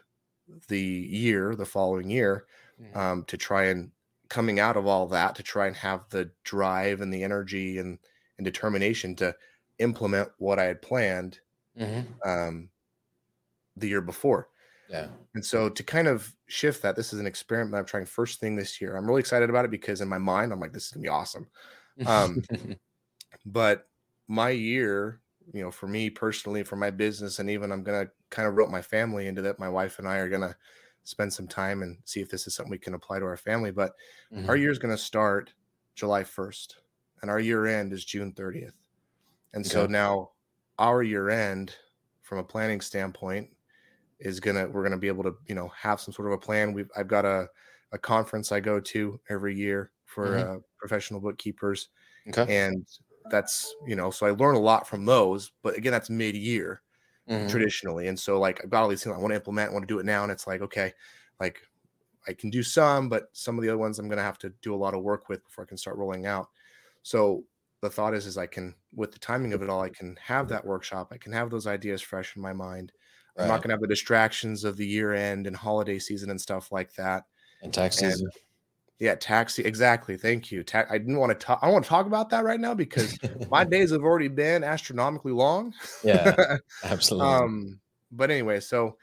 the year the following year mm-hmm. um, to try and coming out of all that to try and have the drive and the energy and, and determination to implement what I had planned mm-hmm. um, the year before. Yeah. And so to kind of shift that, this is an experiment I'm trying first thing this year. I'm really excited about it because in my mind, I'm like, this is gonna be awesome. Um, but my year, you know, for me personally, for my business, and even I'm gonna kind of rope my family into that. My wife and I are gonna spend some time and see if this is something we can apply to our family. But mm-hmm. our year is to start July 1st. and our year end is June 30th. And so now our year end from a planning standpoint is gonna we're gonna be able to you know have some sort of a plan. We've I've got a a conference I go to every year for Mhm. uh, professional bookkeepers, Okay. and that's you know so I learn a lot from those. But again, that's mid year Mhm. traditionally. And so like I've got all these things I want to implement, I want to do it now. And it's like, okay, like I can do some, but some of the other ones I'm gonna have to do a lot of work with before I can start rolling out. So the thought is is I can with the timing of it all, I can have that workshop, I can have those ideas fresh in my mind. I'm Right. not gonna have the distractions of the year end and holiday season and stuff like that. And tax And season. Yeah, taxi exactly. Thank you. Ta- I didn't want to talk. I want to talk about that right now because my days have already been astronomically long. Yeah, absolutely. um but anyway so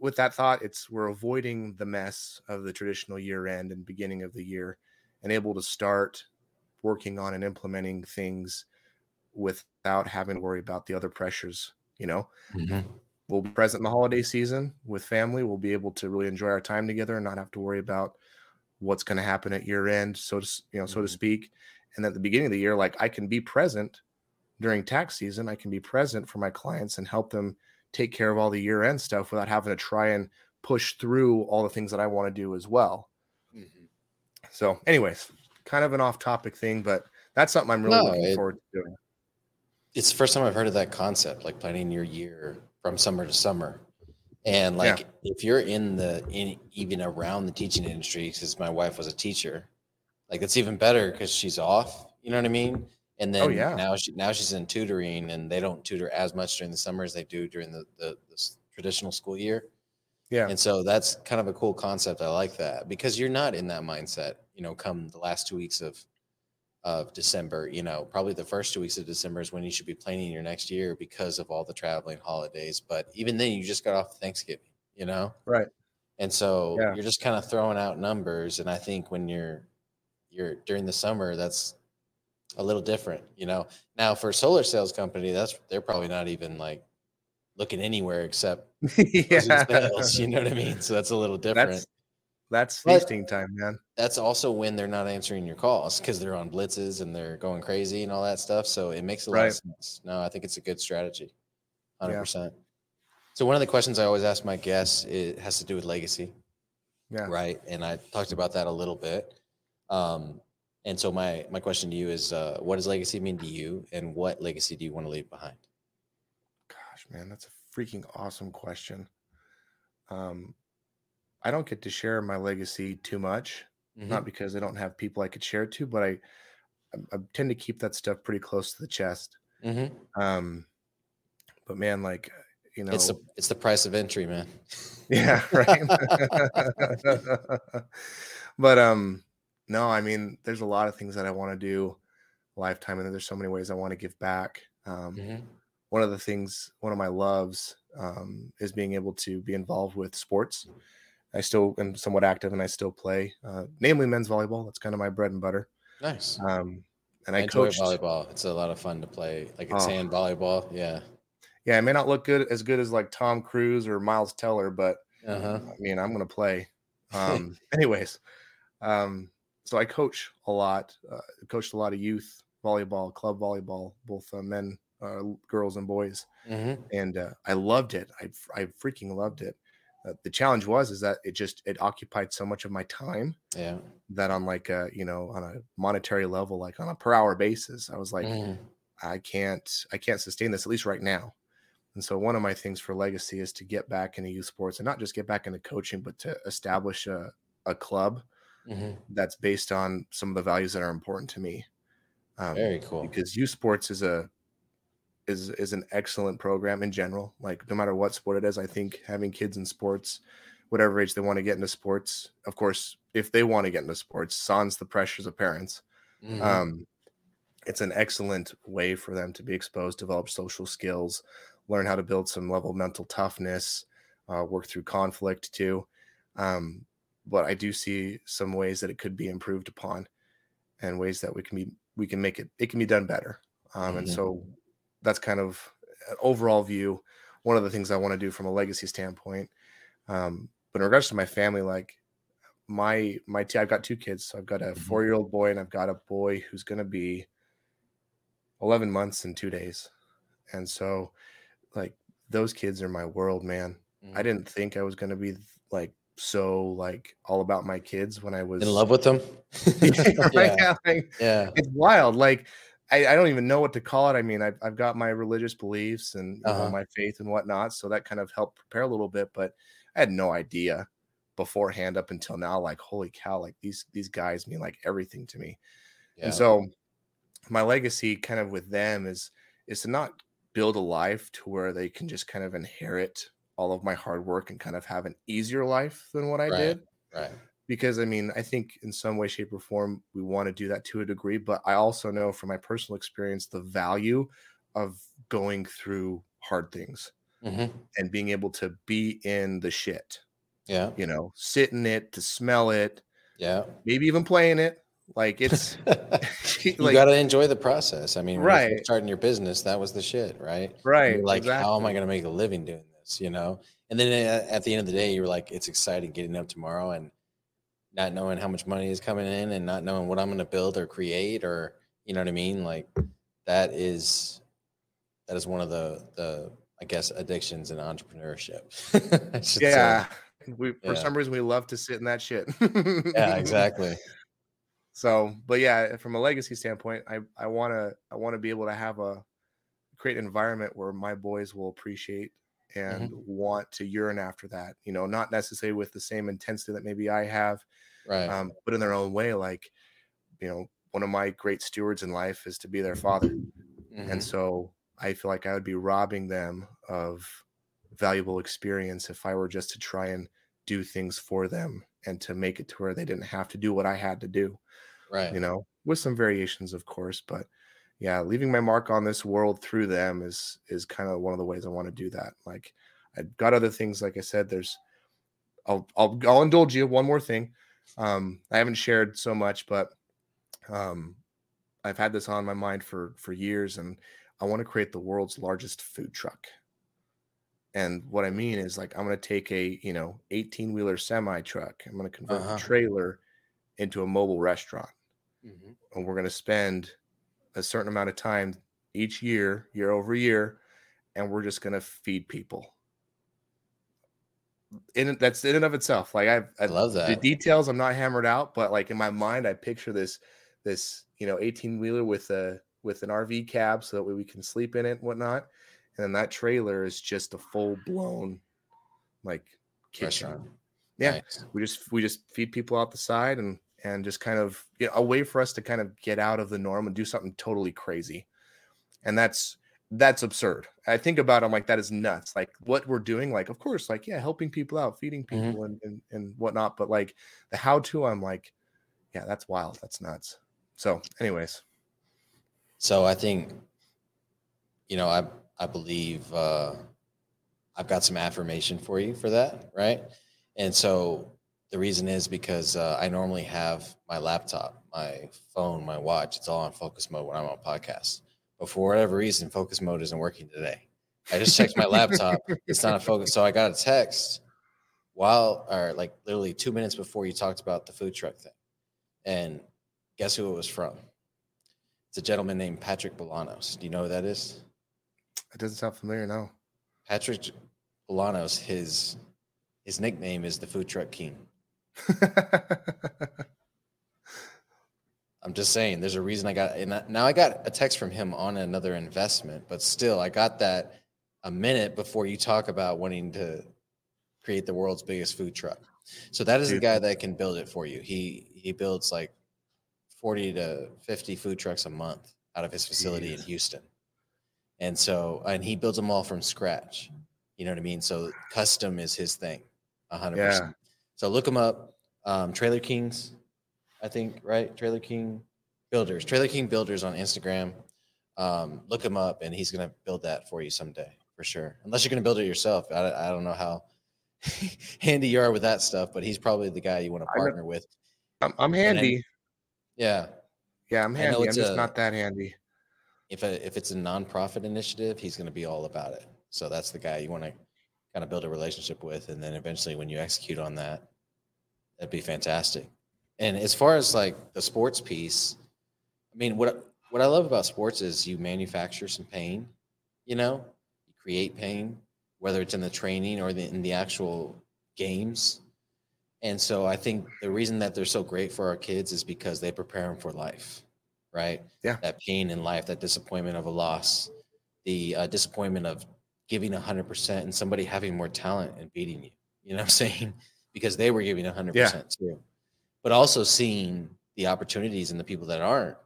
with that thought it's we're avoiding the mess of the traditional year end and beginning of the year and able to start working on and implementing things without having to worry about the other pressures you know Mhm. we'll be present in the holiday season with family we'll be able to really enjoy our time together and not have to worry about what's going to happen at year end so to you know so to Mhm. speak and at the beginning of the year like i can be present during tax season i can be present for my clients and help them take care of all the year end stuff without having to try and push through all the things that i want to do as well Mhm. so anyways kind of an off topic thing but that's something i'm really No, looking it- forward to doing It's the first time I've heard of that concept, like planning your year from summer to summer. And Yeah. like if you're in the in even around the teaching industry, because my wife was a teacher, like it's even better because she's off. You know what I mean? And oh, then Oh, yeah. now she now she's in tutoring, and they don't tutor as much during the summer as they do during the the, the traditional school year. yeah And so that's kind of a cool concept. I like that because you're not in that mindset, you know, come the last two weeks of of December, you know, probably the first two weeks of December is when you should be planning your next year because of all the traveling holidays. But even then you just got off Thanksgiving, you know? right And so Yeah. you're just kind of throwing out numbers. And I think when you're you're during the summer, that's a little different, you know. Now for a solar sales company, that's they're probably not even like looking anywhere except yeah sales. You know what I mean? So that's a little different. that's that's But- feasting time man That's also when they're not answering your calls because they're on blitzes and they're going crazy and all that stuff. So it makes a lot Right. of sense. No, I think it's a good strategy. 100%. So one of the questions I always ask my guests it has to do with legacy, yeah right? And I talked about that a little bit. Um, and so my my question to you is, uh, what does legacy mean to you, and what legacy do you want to leave behind? Gosh, man, that's a freaking awesome question. Um, I don't get to share my legacy too much, Mhm. not because I don't have people I could share it to, but I, I, I tend to keep that stuff pretty close to the chest. Mhm. Um, but man, like you know, It's the it's the price of entry, man. yeah, right. but um, no, I mean, there's a lot of things that I want to do lifetime, and there's so many ways I want to give back. Um, Mhm. one of the things one of my loves um, is being able to be involved with sports i still am somewhat active and i still play uh, namely men's volleyball that's kind of my bread and butter Nice. um, and I i, enjoy coached volleyball. It's a lot of fun to play, like it's Oh. sand volleyball. Yeah. yeah i may not look good as good as like tom cruise or miles teller but Uh huh. i mean i'm gonna play um, anyways um, so i coach a lot uh, coached a lot of youth volleyball club volleyball both uh, men uh, girls and boys hmm and uh, I loved it. I I freaking loved it. Uh, the challenge was is that it just it occupied so much of my time Yeah. that on like a you know on a monetary level, like on a per hour basis, I was like, Mhm. I can't I can't sustain this at least right now. And so one of my things for legacy is to get back into youth sports and not just get back into coaching, but to establish a a club Mhm. that's based on some of the values that are important to me. Um, Very cool. because youth sports is a is is an excellent program in general. Like no matter what sport it is, I think having kids in sports, whatever age they want to get into sports, of course, if they want to get into sports, sans the pressures of parents, Mhm. um, it's an excellent way for them to be exposed, develop social skills, learn how to build some level of mental toughness, uh, work through conflict too. Um, but I do see some ways that it could be improved upon, and ways that we can be we can make it it can be done better. Um, and Mhm. so that's kind of an overall view. One of the things I want to do from a legacy standpoint. Um, but in regards to my family, like my my t- I've got two kids. So I've got a Mhm. four year old boy and I've got a boy who's going to be 11 months and two days. And so, like, those kids are my world, man. I Mhm. didn't think I was going to be like so like all about my kids when I was In love with them? yeah, yeah. like, Yeah. it's wild. Like I, I don't even know what to call it. I mean, I've, I've got my religious beliefs and Uh-huh. my faith and whatnot, so that kind of helped prepare a little bit. But I had no idea beforehand up until now. Like, holy cow! Like these these guys mean like everything to me. Yeah. And so my legacy kind of with them is is to not build a life to where they can just kind of inherit all of my hard work and kind of have an easier life than what I Right. did right. Because I mean, I think in some way, shape, or form, we want to do that to a degree. But I also know from my personal experience the value of going through hard things hmm and being able to be in the shit, Yeah. you know, sit in it, to smell it, Yeah. maybe even playing it. Like it's you like, got to enjoy the process. I mean, Right. starting your business, that was the shit, right? Right. like, how am I going to make a living doing this? You know? And then at, at the end of the day, you're like, it's exciting getting up tomorrow and not knowing how much money is coming in and not knowing what I'm going to build or create or, you know what I mean? Like that is, that is one of the, the, I guess, addictions in entrepreneurship. Should say. Yeah. We, for Yeah. some reason, we love to sit in that shit. Yeah, exactly. So, but yeah, from a legacy standpoint, I I want to I want to be able to have a create an environment where my boys will appreciate and mm-hmm. want to yearn after that. You know, not necessarily with the same intensity that maybe I have, Right. um, but in their own way. Like, you know, one of my great stewards in life is to be their father, Mhm. and so I feel like I would be robbing them of valuable experience if I were just to try and do things for them and to make it to where they didn't have to do what I had to do right. you know, with some variations, of course. But yeah, leaving my mark on this world through them is is kind of one of the ways I want to do that. Like I've got other things, like I said, there's I'll I'll I'll indulge you one more thing. Um, I haven't shared so much, but um I've had this on my mind for for years and I want to create the world's largest food truck. And what I mean is like I'm going to take a, you know, 18 wheeler semi truck. I'm going to convert Uh-huh. the trailer into a mobile restaurant Mhm. and we're going to spend a certain amount of time each year, year over year, and we're just going to feed people. In that's in and of itself. Like I've, I love the details I'm not hammered out, but like in my mind, I picture this this you know 18 wheeler with a with an RV cab so that way we can sleep in it and whatnot. And then that trailer is just a full blown like kitchen Restaurant. Yeah. Nice. we just we just feed people out the side and and just kind of you know, a way for us to kind of get out of the norm and do something totally crazy and that's that's absurd i think about it, i'm like that is nuts like what we're doing like of course like yeah helping people out feeding Mhm. people and, and and whatnot but like the how to i'm like yeah that's wild that's nuts so anyways So I think, you know, I I believe uh, I've got some affirmation for you for that, right? And so the reason is because uh, I normally have my laptop, my phone, my watch. It's all on focus mode when I'm on podcasts. But for whatever reason, focus mode isn't working today. I just checked my laptop. It's not a focus. So I got a text while, or like literally two minutes before you talked about the food truck thing. And guess who it was from? It's a gentleman named Patrick Bolanos. Do you know who that is? it doesn't sound familiar no. Patrick Bolanos, his his nickname is the Food Truck King. I'm just saying, there's a reason I got, and now I got a text from him on another investment, but still, I got that a minute before you talk about wanting to create the world's biggest food truck. So that is the guy that can build it for you. He he builds like 40 to 50 food trucks a month out of his facility in Houston. And so, and he builds them all from scratch. You know what I mean? So custom is his thing, a hundred Yeah. percent. So look him up. Um, Trailer Kings, I think, right? Trailer King Builders, Trailer King Builders on Instagram. Um, look him up, and he's gonna build that for you someday for sure. Unless you're gonna build it yourself. I, I don't know how handy you are with that stuff, but he's probably the guy you want to partner with. I'm, I'm handy Yeah. yeah i'm handy i'm just a- not that handy if a, if it's a nonprofit initiative, he's going to be all about it. So that's the guy you want to kind of build a relationship with, and then eventually, when you execute on that, that'd be fantastic. And as far as like the sports piece, I mean, what what I love about sports is you manufacture some pain, you know, you create pain, whether it's in the training or the, in the actual games. And so I think the reason that they're so great for our kids is because they prepare them for life, right? Yeah. That pain in life, that disappointment of a loss, the uh, disappointment of giving 100% and somebody having more talent and beating you. You know what I'm saying? Because they were giving 100% Yeah. too. But also seeing the opportunities and the people that aren't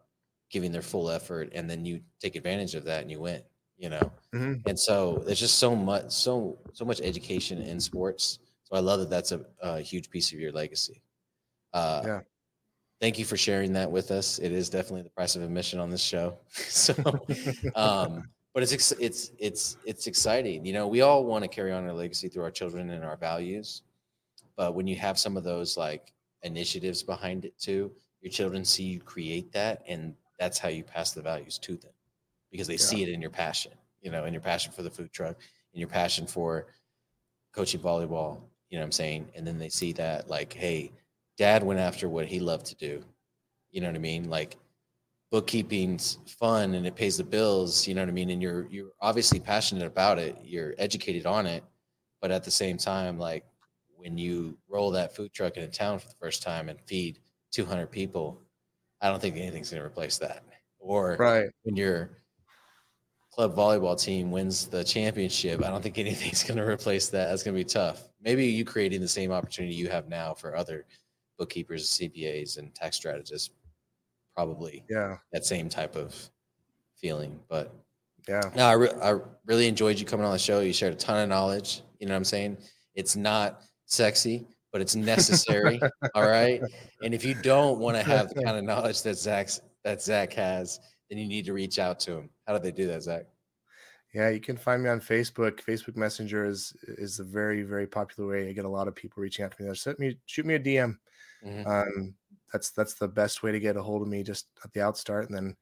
giving their full effort and then you take advantage of that and you win, you know? Mhm. And so there's just so much, so, so much education in sports. So I love that that's a, a huge piece of your legacy. Uh, Yeah. Thank you for sharing that with us. It is definitely the price of admission on this show. so, um, but it's it's it's it's exciting. You know, we all want to carry on our legacy through our children and our values. But when you have some of those like initiatives behind it too, your children see you create that, and that's how you pass the values to them because they see it in your passion. You know, in your passion for the food truck, in your passion for coaching volleyball. You know what I'm saying? And then they see that like, hey, dad went after what he loved to do. You know what I mean? Like bookkeeping's fun and it pays the bills, you know what I mean? And you're you're obviously passionate about it. You're educated on it, but at the same time, like when you roll that food truck in a town for the first time and feed 200 people, I don't think anything's going to replace that. Or Right. when your club volleyball team wins the championship, I don't think anything's going to replace that. That's going to be tough. Maybe you creating the same opportunity you have now for other bookkeepers, CPAs, and tax strategists, probably Yeah. that same type of feeling. But Yeah. no, I, re- I really enjoyed you coming on the show. You shared a ton of knowledge. You know what I'm saying? It's not sexy, but it's necessary. all right. And if you don't want to have the kind of knowledge that Zach's that Zach has, then you need to reach out to him. How do they do that, Zach? Yeah, you can find me on Facebook. Facebook Messenger is is a very very popular way. I get a lot of people reaching out to me there. Send me shoot me a DM. Mhm. Um, that's that's the best way to get a hold of me just at the outstart, and then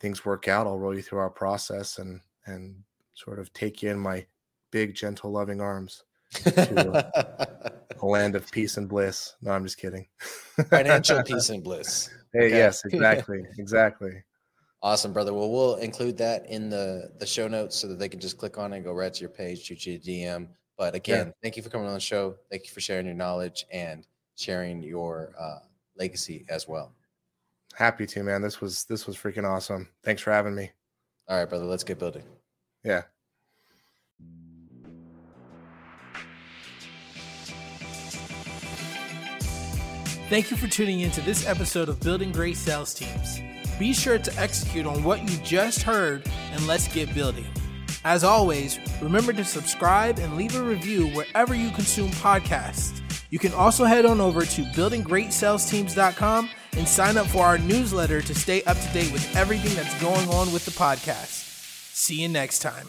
things work out. I'll roll you through our process and and sort of take you in my big, gentle, loving arms, a land of peace and bliss. No, I'm just kidding. Financial peace and bliss. Hey, Okay. yes, exactly, exactly. Awesome, brother. Well, we'll include that in the the show notes so that they can just click on it and go right to your page, shoot you a DM. But again, thank you for coming on the show. Thank you for sharing your knowledge and sharing your uh, legacy as well. Happy to, man. This was this was freaking awesome. Thanks for having me. All right, brother. Let's get building. Yeah. Thank you for tuning in to this episode of Building Great Sales Teams. Be sure to execute on what you just heard and let's get building. As always, remember to subscribe and leave a review wherever you consume podcasts. You can also head on over to buildinggreatsalesteams.com and sign up for our newsletter to stay up to date with everything that's going on with the podcast. See you next time.